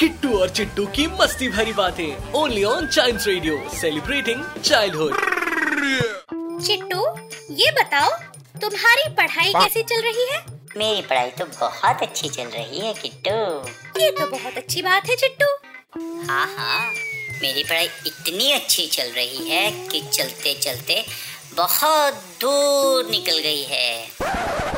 किट्टू और चिट्टू की मस्ती भरी बातें। Only on child radio celebrating childhood Chittu ये बताओ तुम्हारी पढ़ाई कैसी चल रही है? मेरी पढ़ाई तो बहुत अच्छी चल रही है किट्टू। ये तो बहुत अच्छी बात है चिट्टू। हाँ हाँ। मेरी पढ़ाई इतनी अच्छी चल रही है कि चलते चलते बहुत दूर निकल गई है।